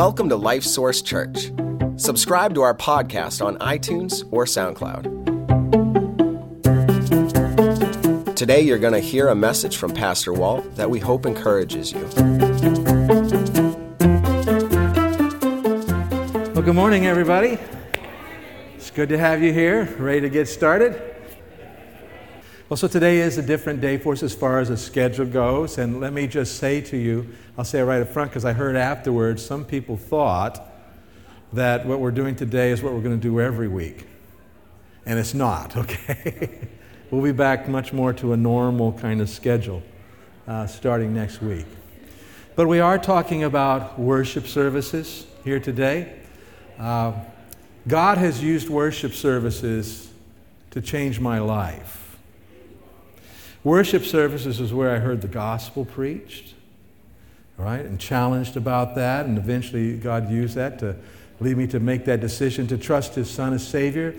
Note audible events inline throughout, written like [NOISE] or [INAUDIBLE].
Welcome to Life Source Church. Subscribe to our podcast on iTunes or SoundCloud. Today, you're going to hear a message from Pastor Walt that we hope encourages you. Well, good morning, everybody. It's good to have you here, ready to get started. Well, so today is a different day for us as far as the schedule goes. And let me just say to you, I'll say it right up front because I heard afterwards some people thought that what we're doing today is what we're going to do every week. And it's not, [LAUGHS] okay? we'll be back much more to a normal kind of schedule uh, starting next week. But we are talking about worship services here today. Uh, God has used worship services to change my life. Worship services is where I heard the gospel preached, right, and challenged about that, and eventually God used that to lead me to make that decision to trust His Son as Savior.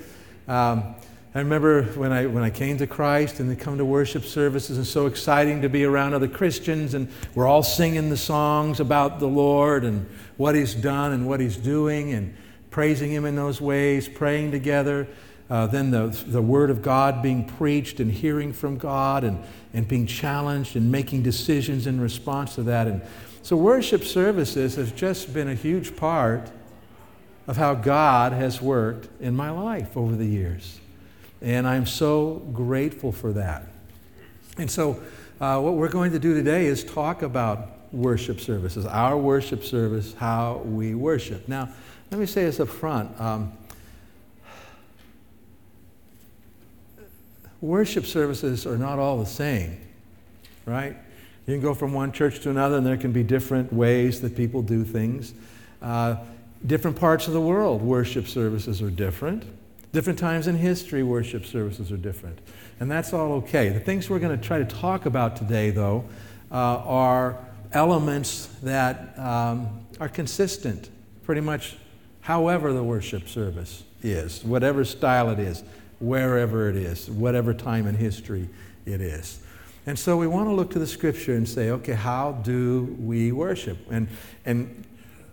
Um, I remember when I, when I came to Christ and they come to worship services, and so exciting to be around other Christians, and we're all singing the songs about the Lord and what He's done and what He's doing, and praising Him in those ways, praying together uh, then the, the Word of God being preached and hearing from God and, and being challenged and making decisions in response to that. And so, worship services has just been a huge part of how God has worked in my life over the years. And I'm so grateful for that. And so, uh, what we're going to do today is talk about worship services, our worship service, how we worship. Now, let me say this up front. Um, worship services are not all the same, right? You can go from one church to another, and there can be different ways that people do things. Uh, different parts of the world, worship services are different. Different times in history, worship services are different. And that's all okay. The things we're going to try to talk about today, though, uh, are elements that um, are consistent pretty much however the worship service is, whatever style it is wherever it is, whatever time in history it is. And so we want to look to the scripture and say, okay, how do we worship? And, and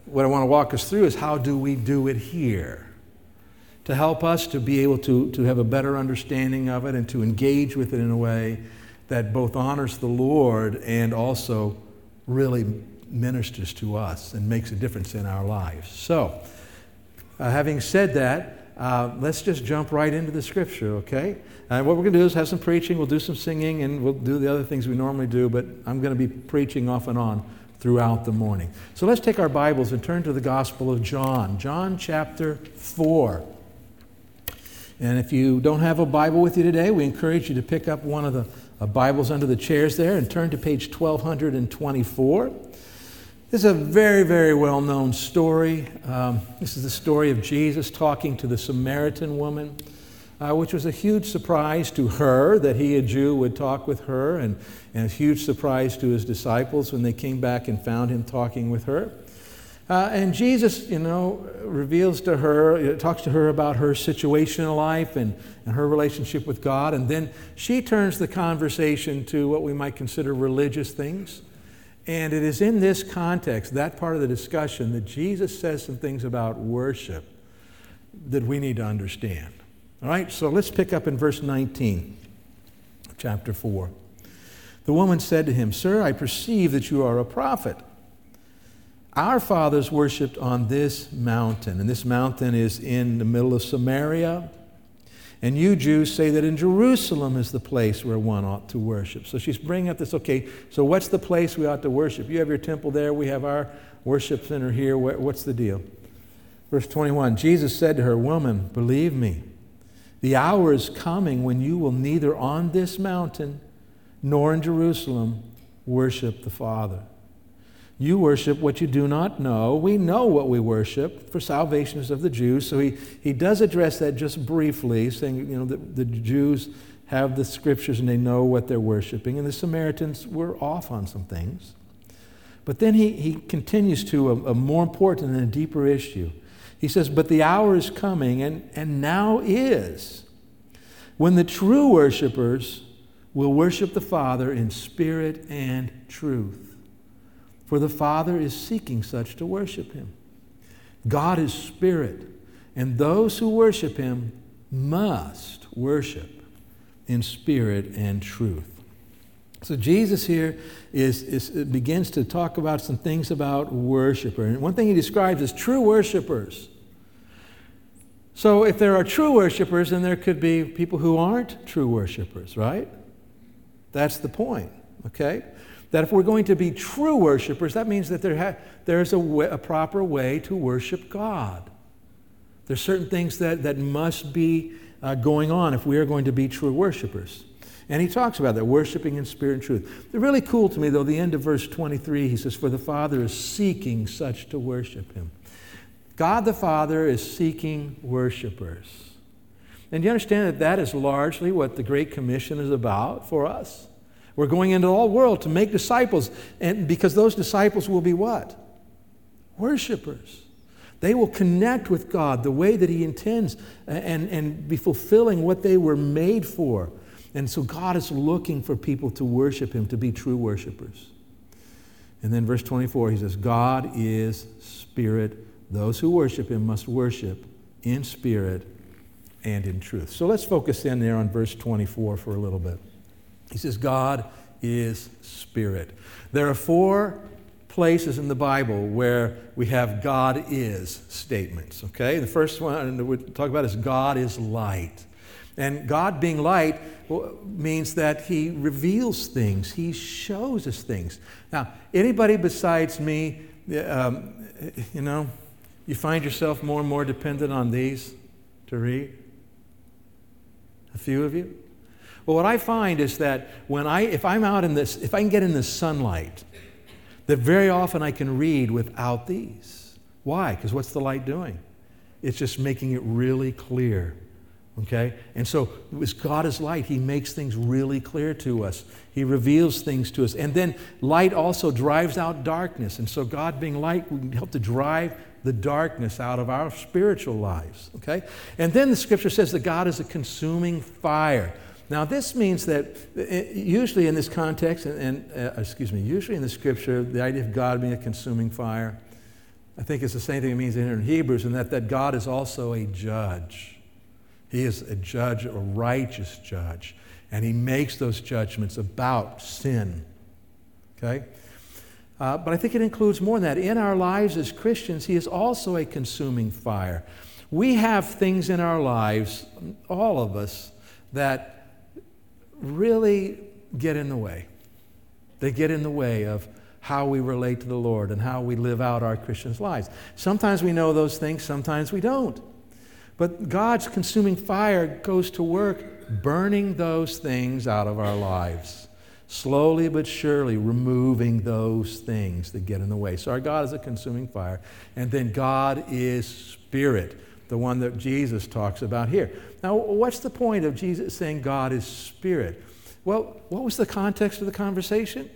what I want to walk us through is how do we do it here? To help us to be able to, to have a better understanding of it and to engage with it in a way that both honors the Lord and also really ministers to us and makes a difference in our lives. So, uh, having said that, uh, let's just jump right into the scripture, okay? And what we're going to do is have some preaching, we'll do some singing, and we'll do the other things we normally do, but I'm going to be preaching off and on throughout the morning. So let's take our Bibles and turn to the Gospel of John, John chapter 4. And if you don't have a Bible with you today, we encourage you to pick up one of the uh, Bibles under the chairs there and turn to page 1224. This is a very, very well known story. Um, this is the story of Jesus talking to the Samaritan woman, uh, which was a huge surprise to her that he, a Jew, would talk with her, and, and a huge surprise to his disciples when they came back and found him talking with her. Uh, and Jesus, you know, reveals to her, talks to her about her situation in life and, and her relationship with God. And then she turns the conversation to what we might consider religious things. And it is in this context, that part of the discussion, that Jesus says some things about worship that we need to understand. All right, so let's pick up in verse 19, chapter 4. The woman said to him, Sir, I perceive that you are a prophet. Our fathers worshiped on this mountain, and this mountain is in the middle of Samaria and you Jews say that in Jerusalem is the place where one ought to worship. So she's bringing up this okay, so what's the place we ought to worship? You have your temple there, we have our worship center here. What's the deal? Verse 21 Jesus said to her, Woman, believe me, the hour is coming when you will neither on this mountain nor in Jerusalem worship the Father. You worship what you do not know. We know what we worship, for salvation is of the Jews. So he, he does address that just briefly, saying, you know, that the Jews have the scriptures and they know what they're worshiping. And the Samaritans were off on some things. But then he, he continues to a, a more important and a deeper issue. He says, But the hour is coming, and, and now is, when the true worshipers will worship the Father in spirit and truth for the Father is seeking such to worship him. God is spirit, and those who worship him must worship in spirit and truth. So Jesus here is, is begins to talk about some things about worshiper. And one thing he describes is true worshipers. So if there are true worshipers, then there could be people who aren't true worshipers, right? That's the point, okay? That if we're going to be true worshipers, that means that there ha- there's a, proper way to worship God. There's certain things that, that must be uh, going on if we are going to be true worshipers. And he talks about that, worshiping in spirit and truth. They're really cool to me, though, the end of verse 23, he says, For the Father is seeking such to worship him. God the Father is seeking worshipers. And you understand that that is largely what the Great Commission is about for us? We're going into all the world to make disciples, and because those disciples will be what? Worshipers. They will connect with God the way that He intends and, and be fulfilling what they were made for. And so God is looking for people to worship Him, to be true worshipers. And then verse 24, he says, God is spirit. Those who worship Him must worship in spirit and in truth. So let's focus in there on verse 24 for a little bit. He says, God is spirit. There are four places in the Bible where we have God is statements, okay? The first one that we talk about is God is light. And God being light means that He reveals things, He shows us things. Now, anybody besides me, um, you know, you find yourself more and more dependent on these to read? A few of you? Well, what I find is that when I, if I'm out in this, if I can get in the sunlight, that very often I can read without these. Why? Because what's the light doing? It's just making it really clear. Okay? And so, as God is light, He makes things really clear to us. He reveals things to us. And then light also drives out darkness. And so, God being light, we can help to drive the darkness out of our spiritual lives. Okay? And then the scripture says that God is a consuming fire. Now, this means that uh, usually in this context, and, and uh, excuse me, usually in the scripture, the idea of God being a consuming fire, I think it's the same thing it means in Hebrews, and that, that God is also a judge. He is a judge, a righteous judge, and he makes those judgments about sin. Okay? Uh, but I think it includes more than that. In our lives as Christians, he is also a consuming fire. We have things in our lives, all of us, that really get in the way. They get in the way of how we relate to the Lord and how we live out our Christians' lives. Sometimes we know those things, sometimes we don't. But God's consuming fire goes to work burning those things out of our lives, slowly but surely removing those things that get in the way. So our God is a consuming fire, and then God is spirit the one that Jesus talks about here. Now, what's the point of Jesus saying God is spirit? Well, what was the context of the conversation?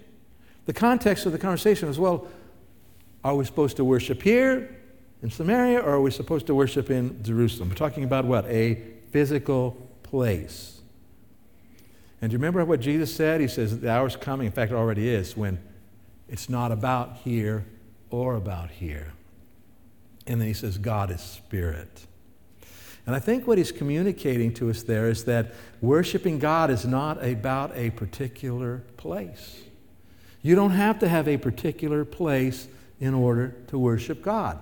The context of the conversation was well, are we supposed to worship here in Samaria or are we supposed to worship in Jerusalem? We're talking about what? A physical place. And do you remember what Jesus said? He says, The hour's coming, in fact, it already is, when it's not about here or about here. And then he says, God is spirit. And I think what he's communicating to us there is that worshiping God is not about a particular place. You don't have to have a particular place in order to worship God.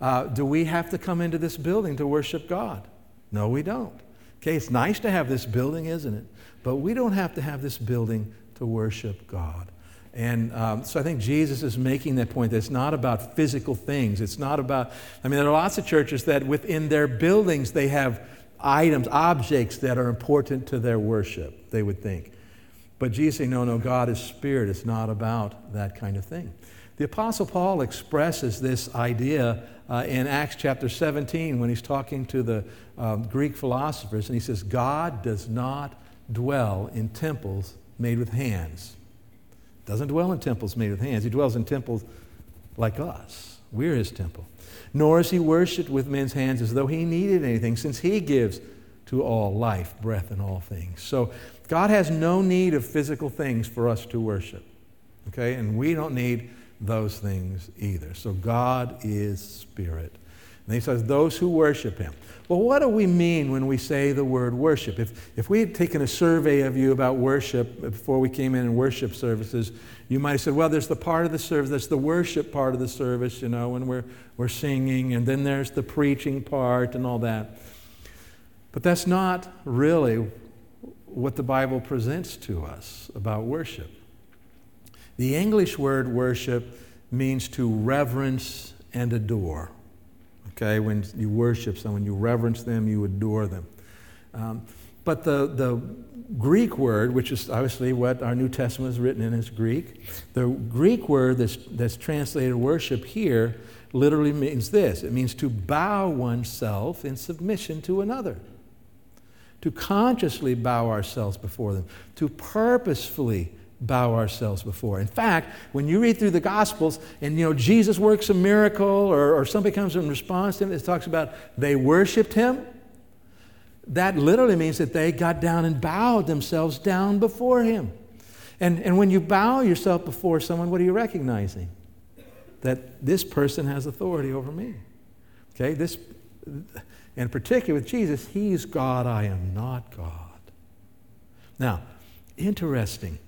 Uh, do we have to come into this building to worship God? No, we don't. Okay, it's nice to have this building, isn't it? But we don't have to have this building to worship God. And um, so I think Jesus is making that point that it's not about physical things. It's not about, I mean, there are lots of churches that within their buildings they have items, objects that are important to their worship, they would think. But Jesus saying, no, no, God is spirit. It's not about that kind of thing. The Apostle Paul expresses this idea uh, in Acts chapter 17 when he's talking to the um, Greek philosophers, and he says, God does not dwell in temples made with hands doesn't dwell in temples made with hands. He dwells in temples like us. We're his temple. Nor is he worshiped with men's hands as though he needed anything, since he gives to all life, breath, and all things. So God has no need of physical things for us to worship. Okay? And we don't need those things either. So God is spirit. And he says, those who worship him. Well, what do we mean when we say the word worship? If, if we had taken a survey of you about worship before we came in in worship services, you might have said, well, there's the part of the service, that's the worship part of the service, you know, when we're, we're singing, and then there's the preaching part and all that. But that's not really what the Bible presents to us about worship. The English word worship means to reverence and adore. Okay, when you worship someone, you reverence them, you adore them. Um, but the, the Greek word, which is obviously what our New Testament is written in, is Greek. The Greek word that's, that's translated worship here literally means this it means to bow oneself in submission to another to consciously bow ourselves before them, to purposefully bow ourselves before. In fact, when you read through the Gospels and you know Jesus works a miracle or, or somebody comes in response to him, it talks about they worshiped him. That literally means that they got down and bowed themselves down before him. And, and when you bow yourself before someone, what are you recognizing? That this person has authority over me. Okay, this and particularly with Jesus, He's God, I am not God. Now, interesting.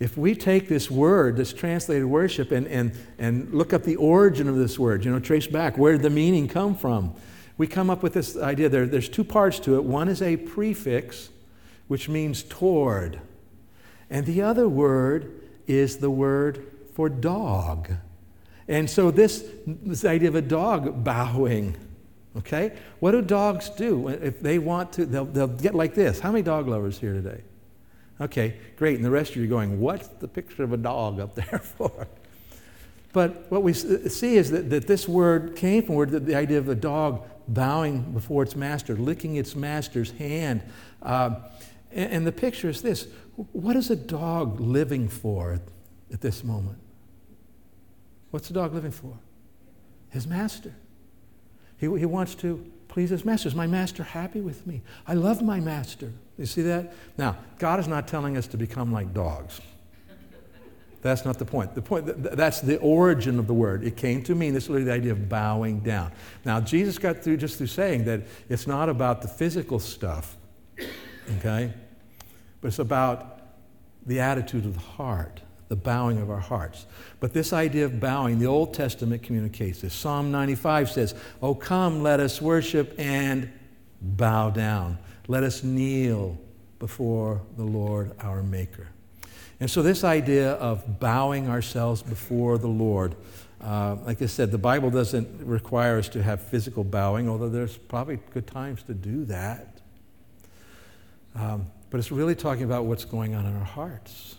If we take this word, this translated worship, and, and, and look up the origin of this word, you know, trace back, where did the meaning come from? We come up with this idea. There, there's two parts to it. One is a prefix, which means toward, and the other word is the word for dog. And so, this, this idea of a dog bowing Okay? What do dogs do? If they want to, they'll, they'll get like this. How many dog lovers here today? Okay, great. And the rest of you are going, what's the picture of a dog up there [LAUGHS] for? But what we see is that, that this word came from word, the idea of a dog bowing before its master, licking its master's hand. Uh, and, and, the picture is this what is a dog living for at this moment? What's the dog living for? His master. He, he wants to please his master. Is my master happy with me? I love my master. You see that? Now, God is not telling us to become like dogs. That's not the point. The point that's the origin of the word. It came to mean this is literally the idea of bowing down. Now, Jesus got through just through saying that it's not about the physical stuff, okay? But it's about the attitude of the heart the bowing of our hearts. But this idea of bowing, the Old Testament communicates this. Psalm 95 says, Oh, come, let us worship and bow down. Let us kneel before the Lord our Maker. And so, this idea of bowing ourselves before the Lord, uh, like I said, the Bible doesn't require us to have physical bowing, although there's probably good times to do that. Um, but it's really talking about what's going on in our hearts.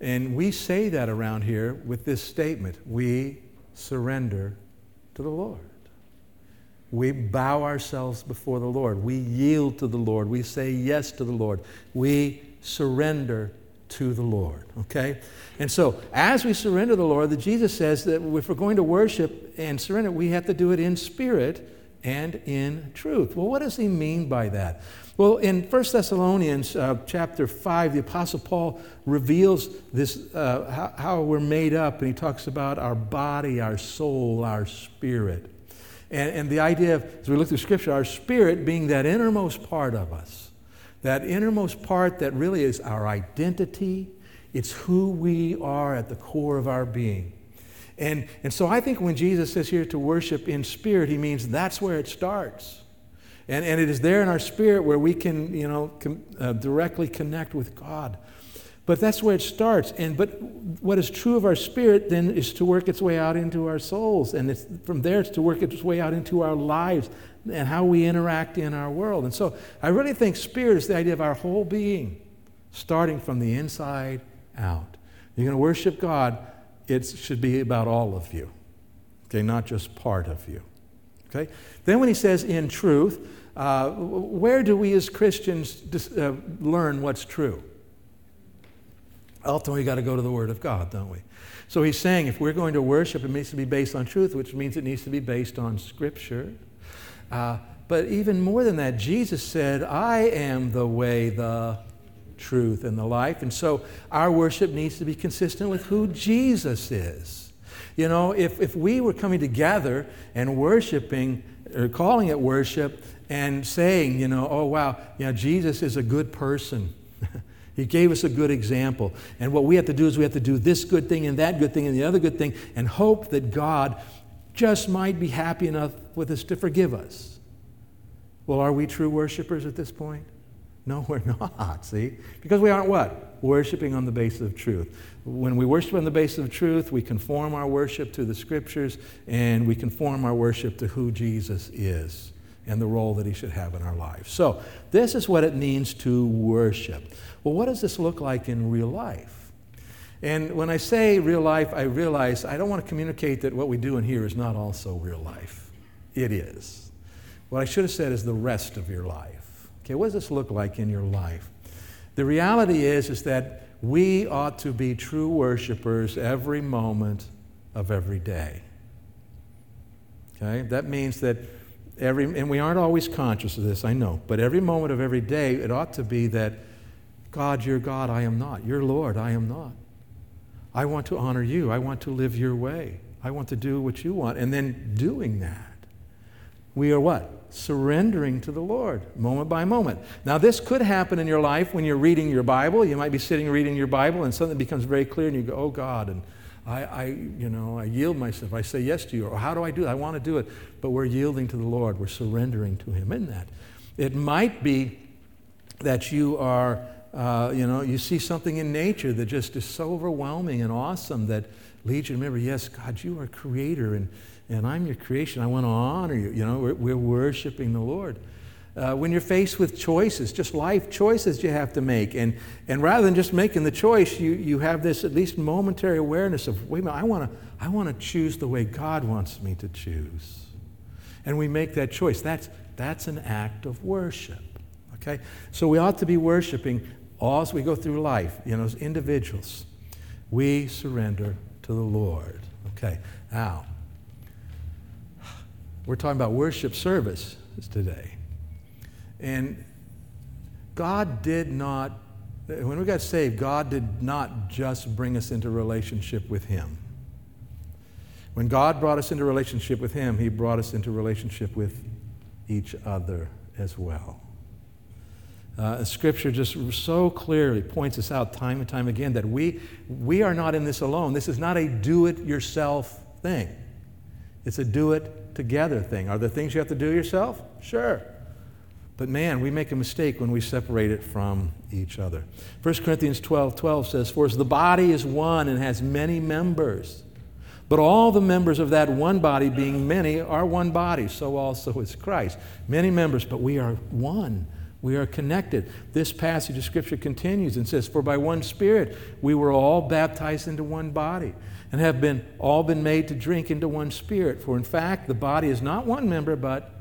And we say that around here with this statement we surrender to the Lord. We bow ourselves before the Lord. We yield to the Lord. We say yes to the Lord. We surrender to the Lord. Okay? And so, as we surrender to the Lord, the Jesus says that if we're going to worship and surrender, we have to do it in spirit and in truth. Well, what does he mean by that? Well, in 1 Thessalonians uh, chapter 5, the Apostle Paul reveals this, uh, how, how, we're made up, and he talks about our body, our soul, our spirit. And, and the idea of, as we look through Scripture, our spirit being that innermost part of us, that innermost part that really is our identity, it's who we are at the core of our being. And, and so I think when Jesus says here to worship in spirit, he means that's where it starts. And, and it is there in our spirit where we can, you know, com, uh, directly connect with God. But that's where it starts. And but what is true of our spirit then is to work its way out into our souls, and it's, from there it's to work its way out into our lives and how we interact in our world. And so I really think spirit is the idea of our whole being, starting from the inside out. You're going to worship God. It should be about all of you, okay, not just part of you. Okay. Then when he says in truth, uh, where do we as Christians dis- uh, learn what's true? Ultimately, we've got to go to the Word of God, don't we? So he's saying if we're going to worship, it needs to be based on truth, which means it needs to be based on Scripture. Uh, but even more than that, Jesus said, I am the way, the truth, and the life. And so our worship needs to be consistent with who Jesus is. You know, if, if we were coming together and worshiping, or calling it worship, and saying, you know, oh, wow, yeah, Jesus is a good person. [LAUGHS] he gave us a good example. And what we have to do is we have to do this good thing and that good thing and the other good thing and hope that God just might be happy enough with us to forgive us. Well, are we true worshipers at this point? No, [LAUGHS] we're not, see? Because we aren't what? Worshiping on the basis of truth. When we worship on the basis of truth, we conform our worship to the scriptures and we conform our worship to who Jesus is and the role that he should have in our lives. So, this is what it means to worship. Well, what does this look like in real life? And when I say real life, I realize I don't want to communicate that what we do in here is not also real life. It is. What I should have said is the rest of your life. Okay, what does this look like in your life? The reality is, is that we ought to be true worshipers every moment of every day. Okay? That means that every, and we aren't always conscious of this, I know, but every moment of every day, it ought to be that God, you're God, I am not. You're Lord, I am not. I want to honor you. I want to live your way. I want to do what you want. And then doing that, we are what? Surrendering to the Lord moment by moment. Now, this could happen in your life when you're reading your Bible. You might be sitting reading your Bible and something becomes very clear and you go, oh God, and I, I, you know, I yield myself. I say yes to you. Or how do I do it? I want to do it. But we're yielding to the Lord. We're surrendering to Him in that. It might be that you are, uh, you know, you see something in nature that just is so overwhelming and awesome that leads you to remember, yes, God, you are creator and, and I'm your creation. I want to honor you. You know, we're, we're worshiping the Lord. Uh, when you're faced with choices, just life choices you have to make. And, and rather than just making the choice, you, you have this at least momentary awareness of, wait a minute, I want to I wanna choose the way God wants me to choose. And we make that choice. That's, that's an act of worship. Okay? So we ought to be worshiping all as we go through life, you know, as individuals. We surrender to the Lord. Okay, now, we're talking about worship service today. And God did not, when we got saved, God did not just bring us into relationship with Him. When God brought us into relationship with Him, He brought us into relationship with each other as well. Uh, scripture just so clearly points us out time and time again that we, we are not in this alone. This is not a do it yourself thing, it's a do it together thing. Are there things you have to do yourself? Sure. But man, we make a mistake when we separate it from each other. 1 Corinthians 12 12 says, For as the body is one and has many members, but all the members of that one body, being many, are one body, so also is Christ. Many members, but we are one. We are connected. This passage of Scripture continues and says, For by one Spirit we were all baptized into one body, and have been all been made to drink into one Spirit. For in fact, the body is not one member, but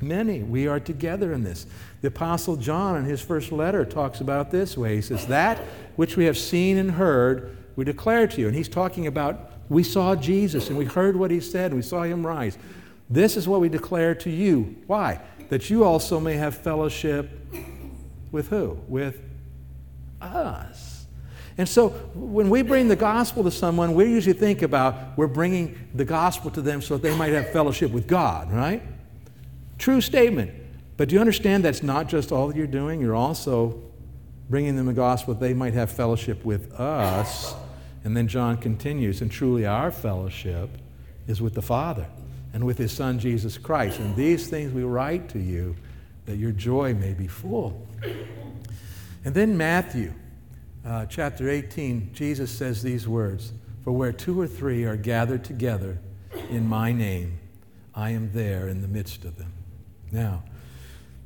Many. We are together in this. The Apostle John, in his first letter, talks about this way. He says, That which we have seen and heard, we declare to you. And he's talking about we saw Jesus and we heard what he said, and we saw him rise. This is what we declare to you. Why? That you also may have fellowship with who? With us. And so when we bring the gospel to someone, we usually think about we're bringing the gospel to them so that they might have fellowship with God, right? True statement. But do you understand that's not just all that you're doing? You're also bringing them the gospel that they might have fellowship with us. And then John continues, and truly our fellowship is with the Father and with his Son Jesus Christ. And these things we write to you that your joy may be full. And then Matthew uh, chapter 18, Jesus says these words For where two or three are gathered together in my name, I am there in the midst of them. Now,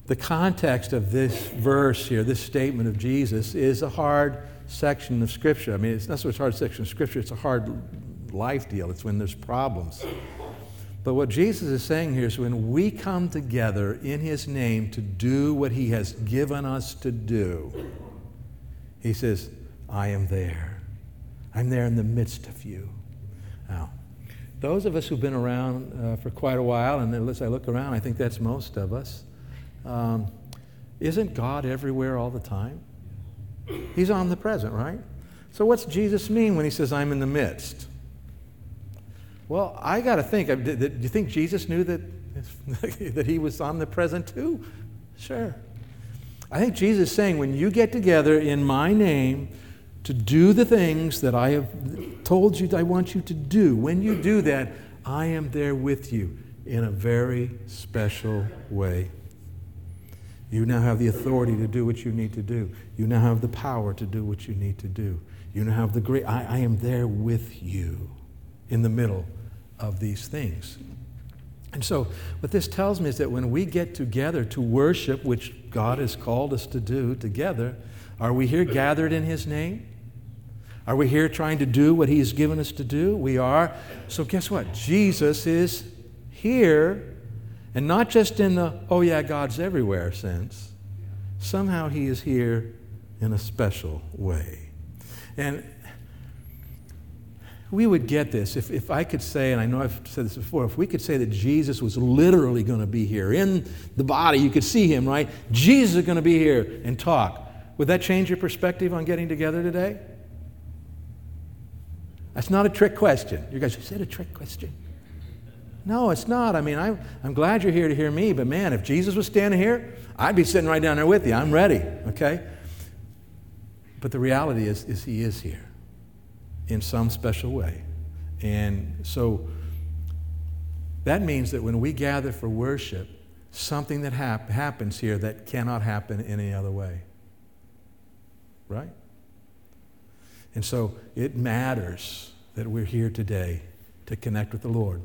the context of this verse here, this statement of Jesus, is a hard section of Scripture. I mean, it's not so much a hard section of Scripture, it's a hard life deal. It's when there's problems. But what Jesus is saying here is when we come together in His name to do what He has given us to do, He says, I am there. I'm there in the midst of you. Now, those of us who've been around uh, for quite a while, and as I look around, I think that's most of us, um, isn't God everywhere all the time? He's omnipresent, right? So, what's Jesus mean when he says, I'm in the midst? Well, I got to think. Do you think Jesus knew that, [LAUGHS] that he was omnipresent too? Sure. I think Jesus is saying when you get together in my name to do the things that I have told you I want you to do, when you do that, I am there with you in a very special way. You now have the authority to do what you need to do. You now have the power to do what you need to do. You now have the great, I, I am there with you in the middle of these things. And so, what this tells me is that when we get together to worship, which God has called us to do together, are we here gathered in His name? Are we here trying to do what He has given us to do? We are. So, guess what? Jesus is here, and not just in the, oh yeah, God's everywhere sense. Somehow He is here in a special way. And we would get this if, if I could say, and I know I've said this before, if we could say that Jesus was literally going to be here in the body, you could see him, right? Jesus is going to be here and talk. Would that change your perspective on getting together today? That's not a trick question. You guys, is that a trick question? No, it's not. I mean, I'm, I'm glad you're here to hear me, but man, if Jesus was standing here, I'd be sitting right down there with you. I'm ready, okay? But the reality is, is he is here in some special way. And so that means that when we gather for worship, something that hap- happens here that cannot happen any other way. Right? And so it matters that we're here today to connect with the Lord.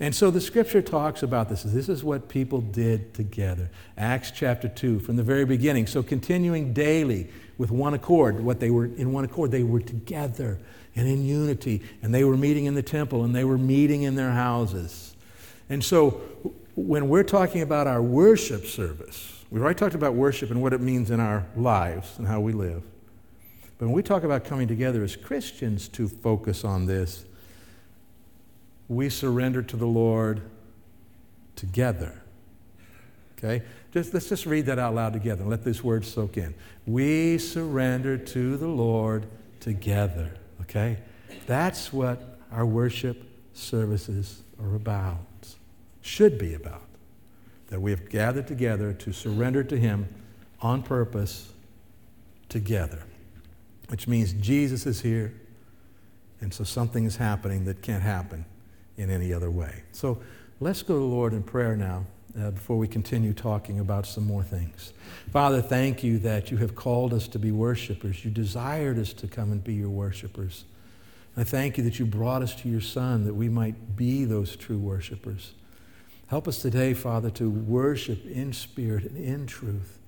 And so the scripture talks about this. This is what people did together. Acts chapter 2, from the very beginning. So continuing daily with one accord, what they were in one accord, they were together and in unity, and they were meeting in the temple and they were meeting in their houses. And so when we're talking about our worship service, we've already talked about worship and what it means in our lives and how we live. But when we talk about coming together as Christians to focus on this, we surrender to the Lord together. Okay? Just, let's just read that out loud together and let these words soak in. We surrender to the Lord together. Okay? That's what our worship services are about, should be about. That we have gathered together to surrender to Him on purpose together, which means Jesus is here, and so something is happening that can't happen in any other way. So let's go to the Lord in prayer now. Uh, before we continue talking about some more things. Father, thank you that you have called us to be worshipers. You desired us to come and be your worshipers. I thank you that you brought us to your Son that we might be those true worshipers. Help us today, Father, to worship in spirit and in truth,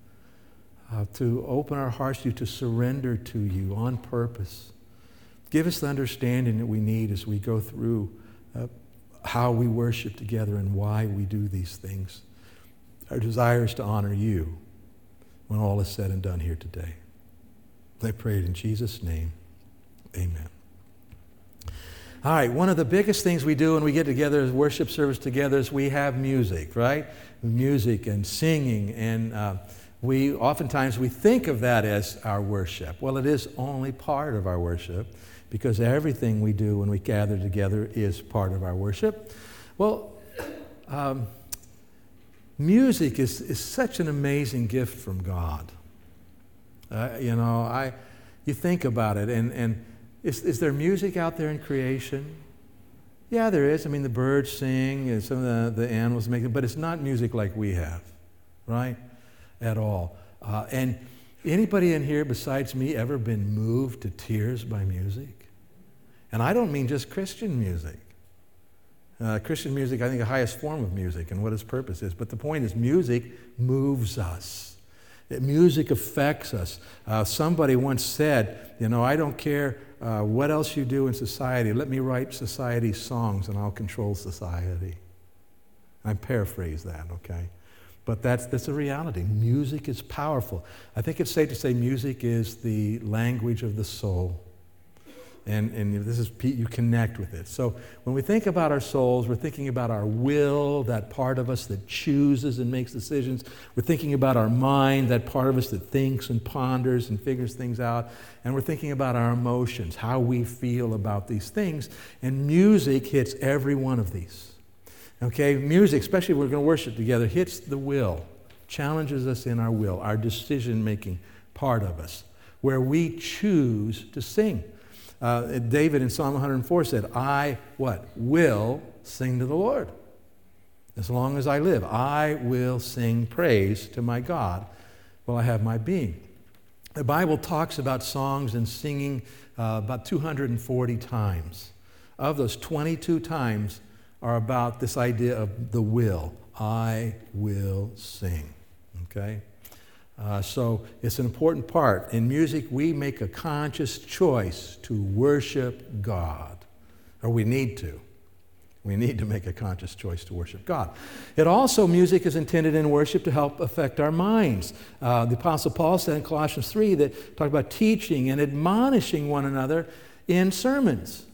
uh, to open our hearts to you, to surrender to you on purpose. Give us the understanding that we need as we go through uh, how we worship together and why we do these things. Our desire is to honor you when all is said and done here today. I pray it in Jesus' name. Amen. All right, one of the biggest things we do when we get together as worship service together is we have music, right? Music and singing, and uh, we oftentimes we think of that as our worship. Well, it is only part of our worship because everything we do when we gather together is part of our worship. Well, um, music is, is such an amazing gift from God. Uh, you know, I, you think about it, and, and is, is there music out there in creation? Yeah, there is. I mean, the birds sing, and some of the, the animals make it, but it's not music like we have, right? At all. Uh, and anybody in here besides me ever been moved to tears by music? And I don't mean just Christian music. Uh, Christian music, I think, the highest form of music and what its purpose is. But the point is, music moves us. Music affects us. Uh, somebody once said, you know, I don't care uh, what else you do in society. Let me write society's songs and I'll control society. I paraphrase that, okay? But that's, that's a reality. Music is powerful. I think it's safe to say music is the language of the soul. And, and this is, you connect with it. So when we think about our souls, we're thinking about our will, that part of us that chooses and makes decisions. We're thinking about our mind, that part of us that thinks and ponders and figures things out. And we're thinking about our emotions, how we feel about these things. And music hits every one of these. Okay, music, especially if we're going to worship together, hits the will, challenges us in our will, our decision making part of us, where we choose to sing. Uh, David in Psalm 104 said, I, what? Will sing to the Lord. As long as I live, I will sing praise to my God while I have my being. The Bible talks about songs and singing uh, about 240 times. Of those, 22 times are about this idea of the will. I will sing. Okay? Uh, so it's an important part. In music, we make a conscious choice to worship God, or we need to. We need to make a conscious choice to worship God. It also, music is intended in worship to help affect our minds. Uh, the Apostle Paul said in Colossians 3 that talked about teaching and admonishing one another in sermons.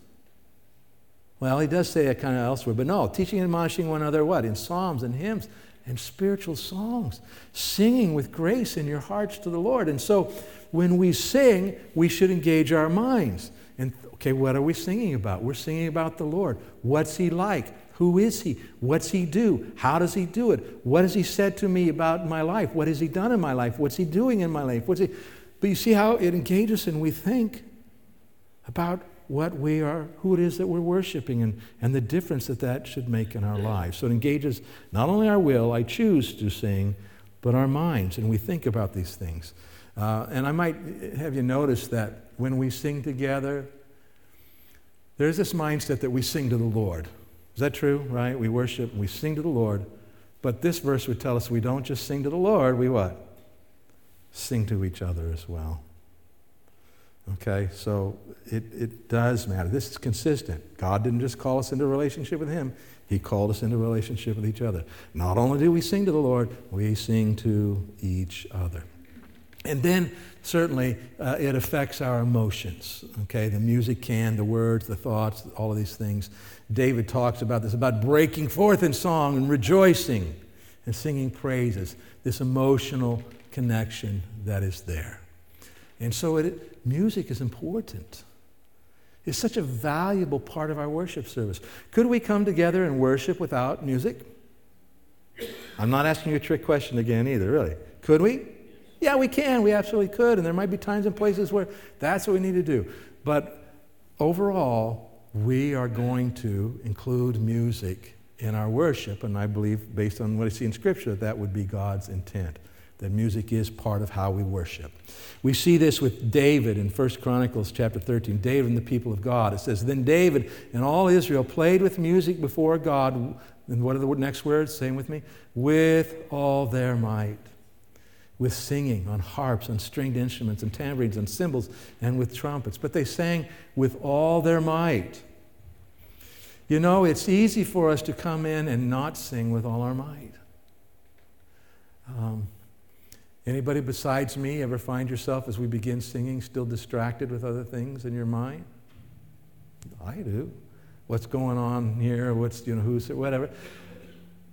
Well, he does say it kind of elsewhere, but no, teaching and admonishing one another what? In psalms and hymns and spiritual songs, singing with grace in your hearts to the Lord. And so when we sing, we should engage our minds. And okay, what are we singing about? We're singing about the Lord. What's He like? Who is He? What's He do? How does He do it? What has He said to me about my life? What has He done in my life? What's He doing in my life? What's he... But you see how it engages and we think about what we are, who it is that we're worshiping, and, and the difference that that should make in our lives. So it engages not only our will, I choose to sing, but our minds, and we think about these things. Uh, and I might have you notice that when we sing together, there's this mindset that we sing to the Lord. Is that true, right? We worship, we sing to the Lord. But this verse would tell us we don't just sing to the Lord, we what? Sing to each other as well. Okay, so it, it does matter. This is consistent. God didn't just call us into relationship with Him, He called us into relationship with each other. Not only do we sing to the Lord, we sing to each other. And then, certainly, uh, it affects our emotions. Okay, the music can, the words, the thoughts, all of these things. David talks about this about breaking forth in song and rejoicing and singing praises, this emotional connection that is there. And so it, music is important. It's such a valuable part of our worship service. Could we come together and worship without music? I'm not asking you a trick question again either, really. Could we? Yeah, we can. We absolutely could. And there might be times and places where that's what we need to do. But overall, we are going to include music in our worship. And I believe, based on what I see in Scripture, that, would be God's intent that music is part of how we worship. We see this with David in 1 Chronicles chapter 13. David and the people of God. It says, Then David and all Israel played with music before God. And what are the next words? Same with me. With all their might. With singing on harps, on stringed instruments, and tambourines, and cymbals, and with trumpets. But they sang with all their might. You know, it's easy for us to come in and not sing with all our might. Um, Anybody besides me ever find yourself as we begin singing still distracted with other things in your mind? I do. What's going on here? What's, you know, who's, whatever.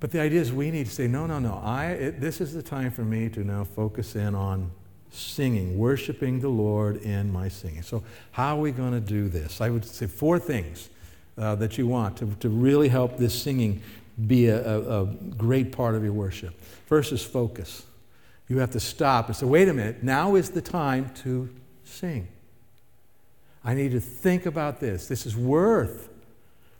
But the idea is we need to say, no, no, no. I, it, this is the time for me to now focus in on singing, worshiping the Lord in my singing. So, how are we going to do this? I would say four things uh, that you want to, to really help this singing be a, a, a great part of your worship. First is focus. You have to stop and say, wait a minute, now is the time to sing. I need to think about this. This is worth.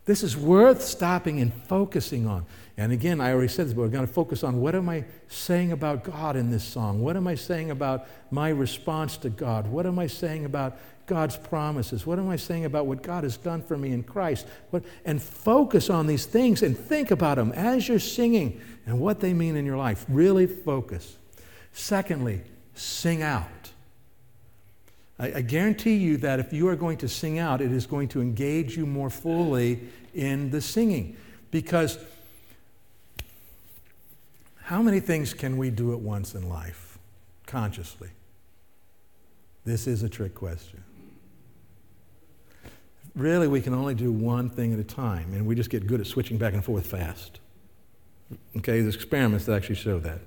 This is worth stopping and focusing on. And again, I already said this, but we're going to focus on what am I saying about God in this song? What am I saying about my response to God? What am I saying about God's promises? What am I saying about what God has done for me in Christ? What, and focus on these things and think about them as you're singing and what they mean in your life. Really focus. Secondly, sing out. I, I, guarantee you that if you are going to sing out, it is going to engage you more fully in the singing. Because how many things can we do at once in life, consciously? This is a trick question. really we can only do one thing at a time, and we just get good at switching back and forth fast. Okay, there's experiments that actually show that.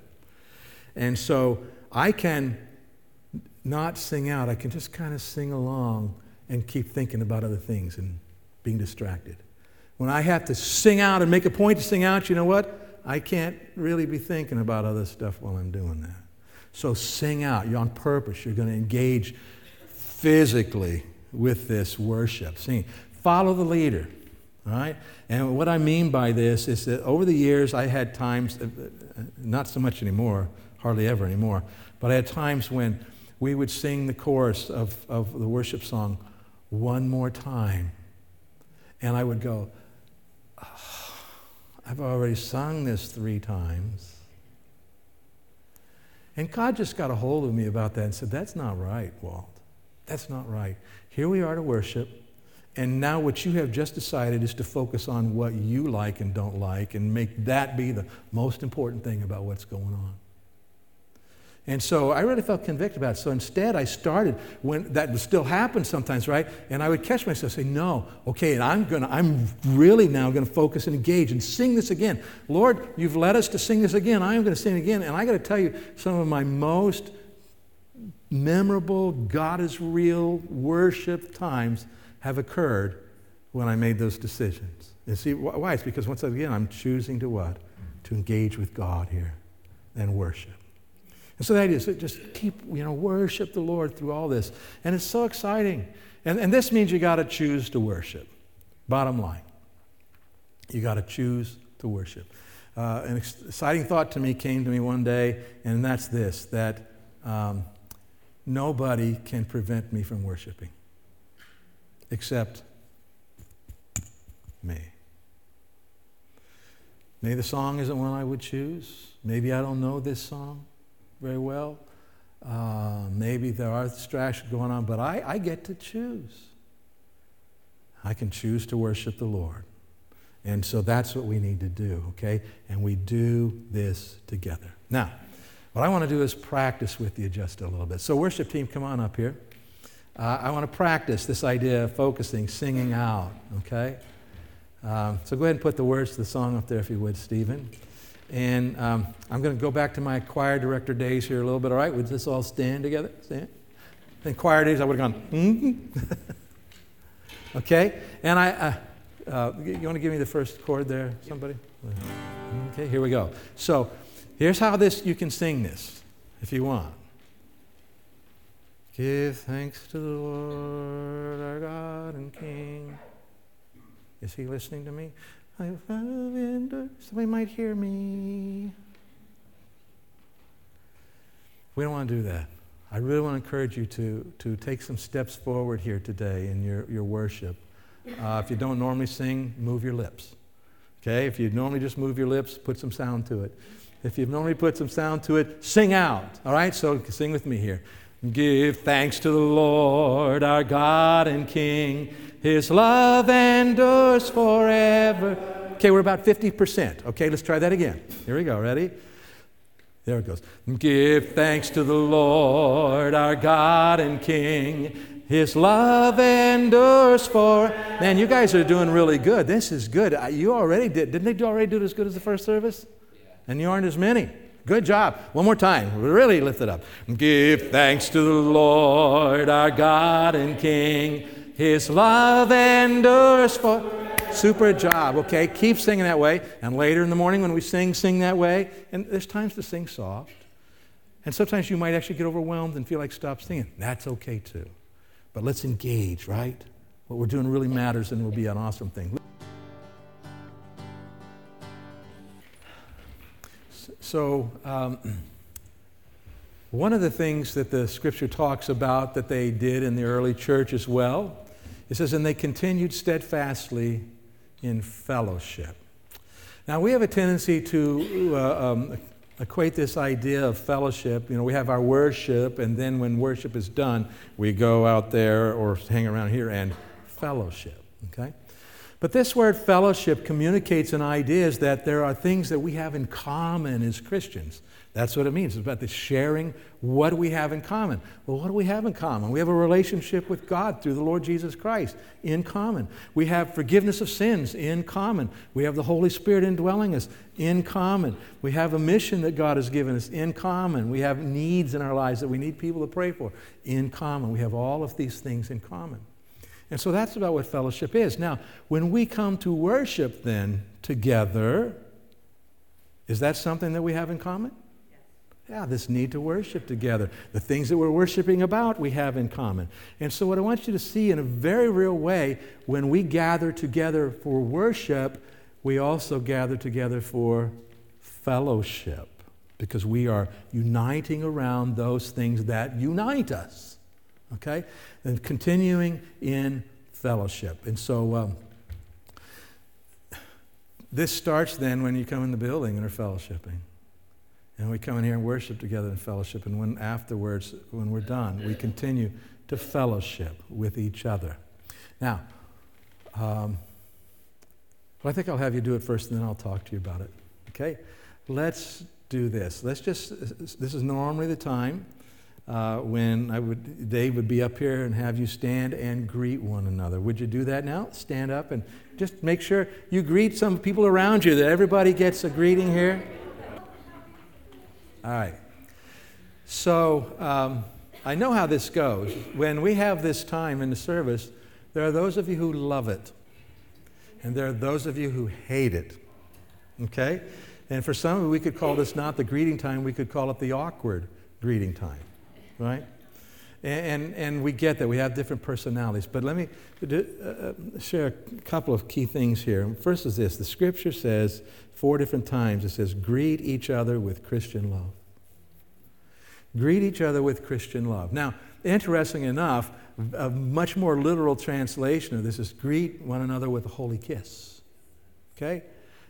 And so I can not sing out, I can just kind of sing along and keep thinking about other things and being distracted. When I have to sing out and make a point to sing out, you know what? I can't really be thinking about other stuff while I'm doing that. So sing out. You're on purpose. You're going to engage physically with this worship. Sing. Follow the leader. All right? And what I mean by this is that over the years, I had times, uh, uh, not so much anymore, hardly ever anymore, but I had times when we would sing the chorus of, of the worship song one more time. And I would go, oh, I've already sung this three times. And God just got a hold of me about that and said, That's not right, Walt. That's not right. Here we are to worship. And now, what you have just decided is to focus on what you like and don't like and make that be the most important thing about what's going on. And so I really felt convicted about it. So instead, I started when that still happens sometimes, right? And I would catch myself say, "No, okay." And I'm gonna, I'm really now going to focus and engage and sing this again. Lord, you've led us to sing this again. I am going to sing again. And I got to tell you, some of my most memorable God is real worship times have occurred when I made those decisions. And see why? It's because once again, I'm choosing to what? To engage with God here and worship. And so that is, just keep, you know, worship the Lord through all this. And it's so exciting. And, and this means you got to choose to worship. Bottom line. You got to choose to worship. Uh, an exciting thought to me came to me one day, and that's this that um, nobody can prevent me from worshiping except me. Maybe the song isn't one I would choose. Maybe I don't know this song very well. Uh, maybe there are distractions going on, but I, I get to choose. I can choose to worship the Lord. And so that's what we need to do, okay? And we do this together. Now, what I want to do is practice with you just a little bit. So, worship team, come on up here. Uh, I want to practice this idea of focusing, singing out, okay? Um, so, go ahead and put the words to the song up there if you would, Stephen. And um, I'm going to go back to my choir director days here a little bit. All right, would this all stand together? Stand. In choir days, I would have gone, mm-hmm. [LAUGHS] okay? And I, uh, uh, you want to give me the first chord there, somebody? Okay, here we go. So here's how this you can sing this if you want. Give thanks to the Lord our God and King. Is he listening to me? I love somebody might hear me. We don't want to do that. I really want to encourage you to, to take some steps forward here today in your, your worship. Uh, if you don't normally sing, move your lips. Okay? If you normally just move your lips, put some sound to it. If you've normally put some sound to it, sing out. All right? So sing with me here. Give thanks to the Lord, our God and King. His love endures forever. Okay, we're about 50%. Okay, let's try that again. Here we go. Ready? There it goes. Give thanks to the Lord, our God and King. His love endures for. Man, you guys are doing really good. This is good. You already did. Didn't they already do it as good as the first service? And you aren't as many. Good job. One more time. Really lift it up. Give thanks to the Lord, our God and King. His love endures for. Super job. Okay, keep singing that way. And later in the morning when we sing, sing that way. And there's times to sing soft. And sometimes you might actually get overwhelmed and feel like stop singing. That's okay too. But let's engage, right? What we're doing really matters and will be an awesome thing. So, um, one of the things that the scripture talks about that they did in the early church as well, it says, and they continued steadfastly in fellowship. Now, we have a tendency to uh, um, equate this idea of fellowship. You know, we have our worship, and then when worship is done, we go out there or hang around here and fellowship. Okay? But this word fellowship communicates an idea is that there are things that we have in common as Christians. That's what it means. It's about the sharing what we have in common. Well, what do we have in common? We have a relationship with God through the Lord Jesus Christ in common. We have forgiveness of sins in common. We have the Holy Spirit indwelling us in common. We have a mission that God has given us in common. We have needs in our lives that we need people to pray for in common. We have all of these things in common. And so that's about what fellowship is. Now, when we come to worship then together, is that something that we have in common? Yeah, this need to worship together. The things that we're worshiping about, we have in common. And so, what I want you to see in a very real way, when we gather together for worship, we also gather together for fellowship because we are uniting around those things that unite us. Okay? And continuing in fellowship. And so, um, this starts then when you come in the building and are fellowshipping. And we come in here and worship together in fellowship. And when afterwards, when we're done, we continue to fellowship with each other. Now, um, well, I think I'll have you do it first and then I'll talk to you about it. Okay? Let's do this. Let's just, this is normally the time uh, when I would, Dave would be up here and have you stand and greet one another. Would you do that now? Stand up and just make sure you greet some people around you, that everybody gets a greeting here. All right. So um, I know how this goes. When we have this time in the service, there are those of you who love it, and there are those of you who hate it. Okay? And for some we could call this not the greeting time, we could call it the awkward greeting time, right? And, and, we get that. We have different personalities. But let me uh, share a couple of key things here. First is this the scripture says four different times it says, greet each other with Christian love. Greet each other with Christian love. Now, interesting enough, a much more literal translation of this is greet one another with a holy kiss. Okay?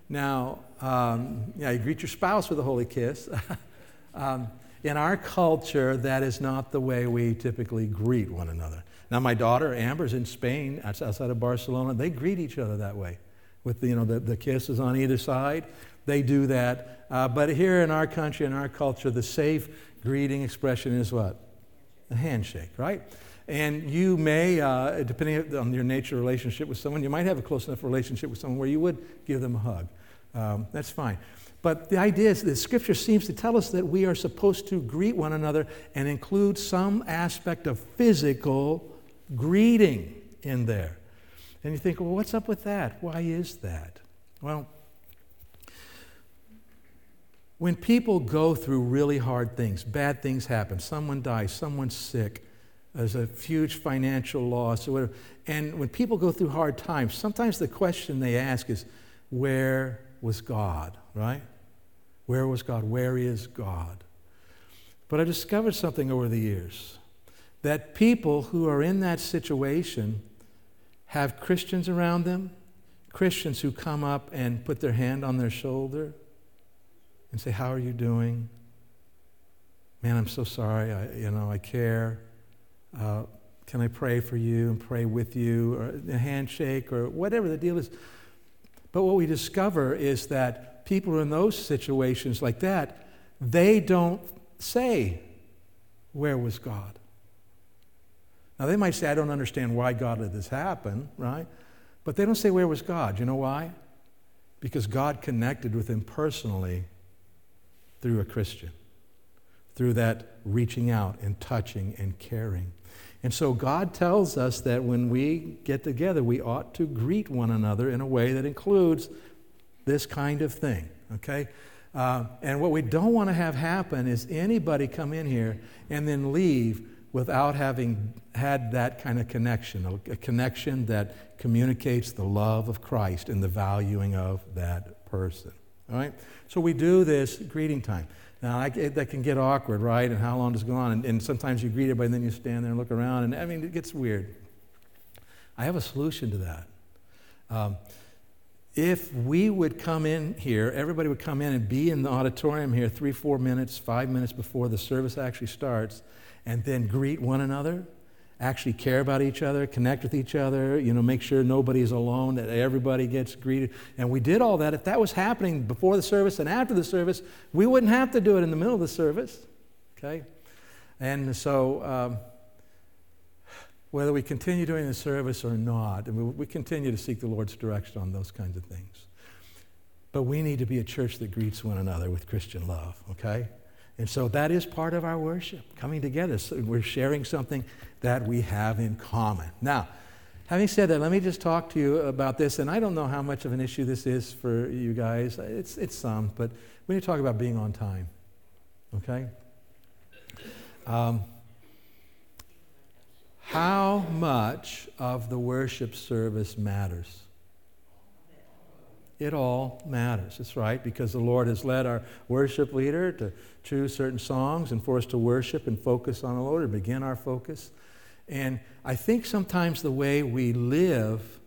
Now, um, yeah, you greet your spouse with a holy kiss. [LAUGHS] um, in our culture, that is not the way we typically greet one another. Now, my daughter Amber's in Spain, outside of Barcelona. They greet each other that way, with the, you know the, the kisses on either side. They do that. Uh, but here in our country, in our culture, the safe greeting expression is what? A handshake, right? And you may, uh, depending on your nature relationship with someone, you might have a close enough relationship with someone where you would give them a hug. Um, that's fine. But the idea is that Scripture seems to tell us that we are supposed to greet one another and include some aspect of physical greeting in there. And you think, well, what's up with that? Why is that? Well, when people go through really hard things, bad things happen, someone dies, someone's sick, there's a huge financial loss, or whatever, and when people go through hard times, sometimes the question they ask is, Where was God, right? Where was God? Where is God? But I discovered something over the years that people who are in that situation have Christians around them, Christians who come up and put their hand on their shoulder and say, How are you doing? Man, I'm so sorry. I, you know, I care. Uh, can I pray for you and pray with you? Or a handshake or whatever the deal is. But what we discover is that people in those situations like that, they don't say, Where was God? Now, they might say, I don't understand why God let this happen, right? But they don't say, Where was God? You know why? Because God connected with them personally through a Christian, through that reaching out and touching and caring. And so God tells us that when we get together, we ought to greet one another in a way that includes this kind of thing, okay? Uh, and what we don't want to have happen is anybody come in here and then leave without having had that kind of connection, a, a connection that communicates the love of Christ and the valuing of that person. All right? So we do this greeting time. Now, I, that can get awkward, right? And how long does it go on? And, and sometimes you greet everybody and then you stand there and look around. And I mean, it gets weird. I have a solution to that. Um, if we would come in here, everybody would come in and be in the auditorium here three, four minutes, five minutes before the service actually starts, and then greet one another, actually care about each other, connect with each other, you know, make sure nobody's alone, that everybody gets greeted. And we did all that. If that was happening before the service and after the service, we wouldn't have to do it in the middle of the service. Okay? And so, um, whether we continue doing the service or not, and we, we continue to seek the Lord's direction on those kinds of things. But we need to be a church that greets one another with Christian love, okay? And so that is part of our worship, coming together. So we're sharing something that we have in common. Now, having said that, let me just talk to you about this. And I don't know how much of an issue this is for you guys. It's, it's some, but we need to talk about being on time. Okay? Um, how much of the worship service matters? It all matters. That's right, because the Lord has led our worship leader to choose certain songs and for us to worship and focus on the Lord and begin our focus. And I think sometimes the way we live,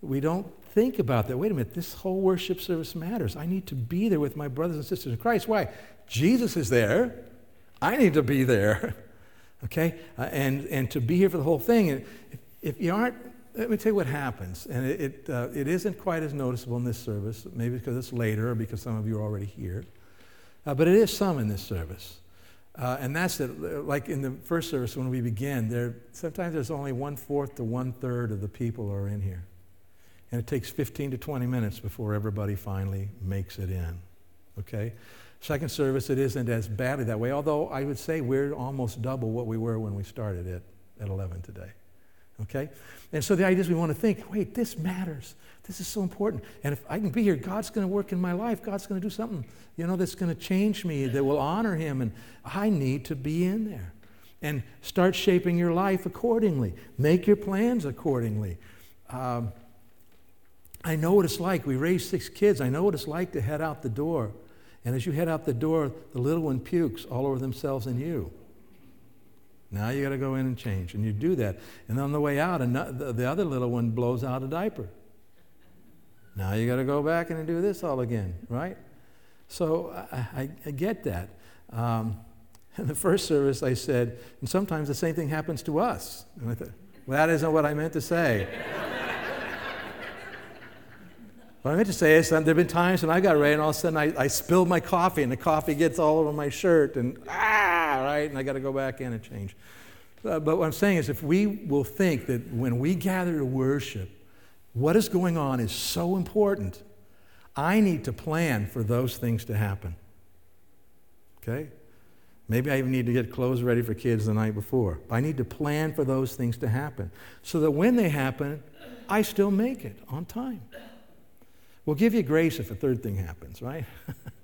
we don't think about that. Wait a minute, this whole worship service matters. I need to be there with my brothers and sisters in Christ. Why? Jesus is there. I need to be there. [LAUGHS] okay? Uh, and, and to be here for the whole thing. And if, if you aren't let me tell you what happens. And it, it, uh, it isn't quite as noticeable in this service, maybe because it's later or because some of you are already here. Uh, but it is some in this service. Uh, and that's it. Like in the first service when we begin, there, sometimes there's only one fourth to one third of the people are in here. And it takes 15 to 20 minutes before everybody finally makes it in. Okay? Second service, it isn't as badly that way, although I would say we're almost double what we were when we started it at 11 today. Okay? And so the idea is we want to think, wait, this matters. This is so important. And if I can be here, God's going to work in my life. God's going to do something, you know, that's going to change me, that will honor Him. And I need to be in there. And start shaping your life accordingly. Make your plans accordingly. Um, I know what it's like. We raised six kids. I know what it's like to head out the door. And as you head out the door, the little one pukes all over themselves and you. Now you got to go in and change. And you do that. And on the way out, the other little one blows out a diaper. Now you got to go back and do this all again, right? So I, I, I get that. Um, [LAUGHS] in the first service, I said, and sometimes the same thing happens to us. And I thought, well, that isn't what I meant to say. What I meant to say is that there have been times when I got ready and all of a sudden I, I spilled my coffee and the coffee gets all over my shirt and ah, right? And I got to go back in and change. Uh, but what I'm saying is, if we will think that when we gather to worship, what is going on is so important, I need to plan for those things to happen. Okay? Maybe I even need to get clothes ready for kids the night before. I need to plan for those things to happen so that when they happen, I still make it on time. We'll give you grace if a third thing happens, right?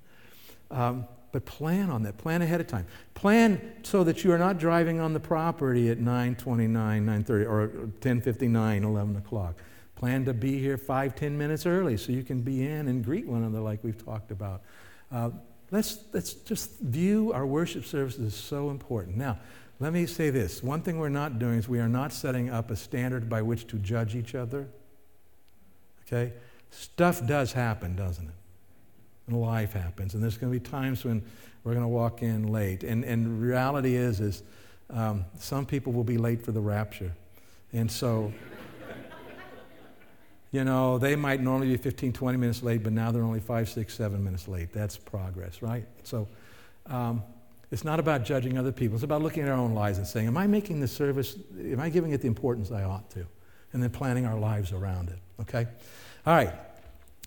[LAUGHS] um, but plan on that. Plan ahead of time. Plan so that you are not driving on the property at 9.29, 9.30, or 10.59, 11 o'clock. Plan to be here five, ten minutes early so you can be in and greet one another like we've talked about. Uh, let's, let's just view our worship services as so important. Now, let me say this. One thing we're not doing is we are not setting up a standard by which to judge each other. Okay? Stuff does happen, doesn't it? and life happens. And there's going to be times when we're going to walk in late. And, and reality is, is um, some people will be late for the rapture. And so, [LAUGHS] you know, they might normally be 15, 20 minutes late, but now they're only five, six, seven minutes late. That's progress, right? So um, it's not about judging other people. It's about looking at our own lives and saying, am I making the service, am I giving it the importance I ought to? And then planning our lives around it, okay? All right.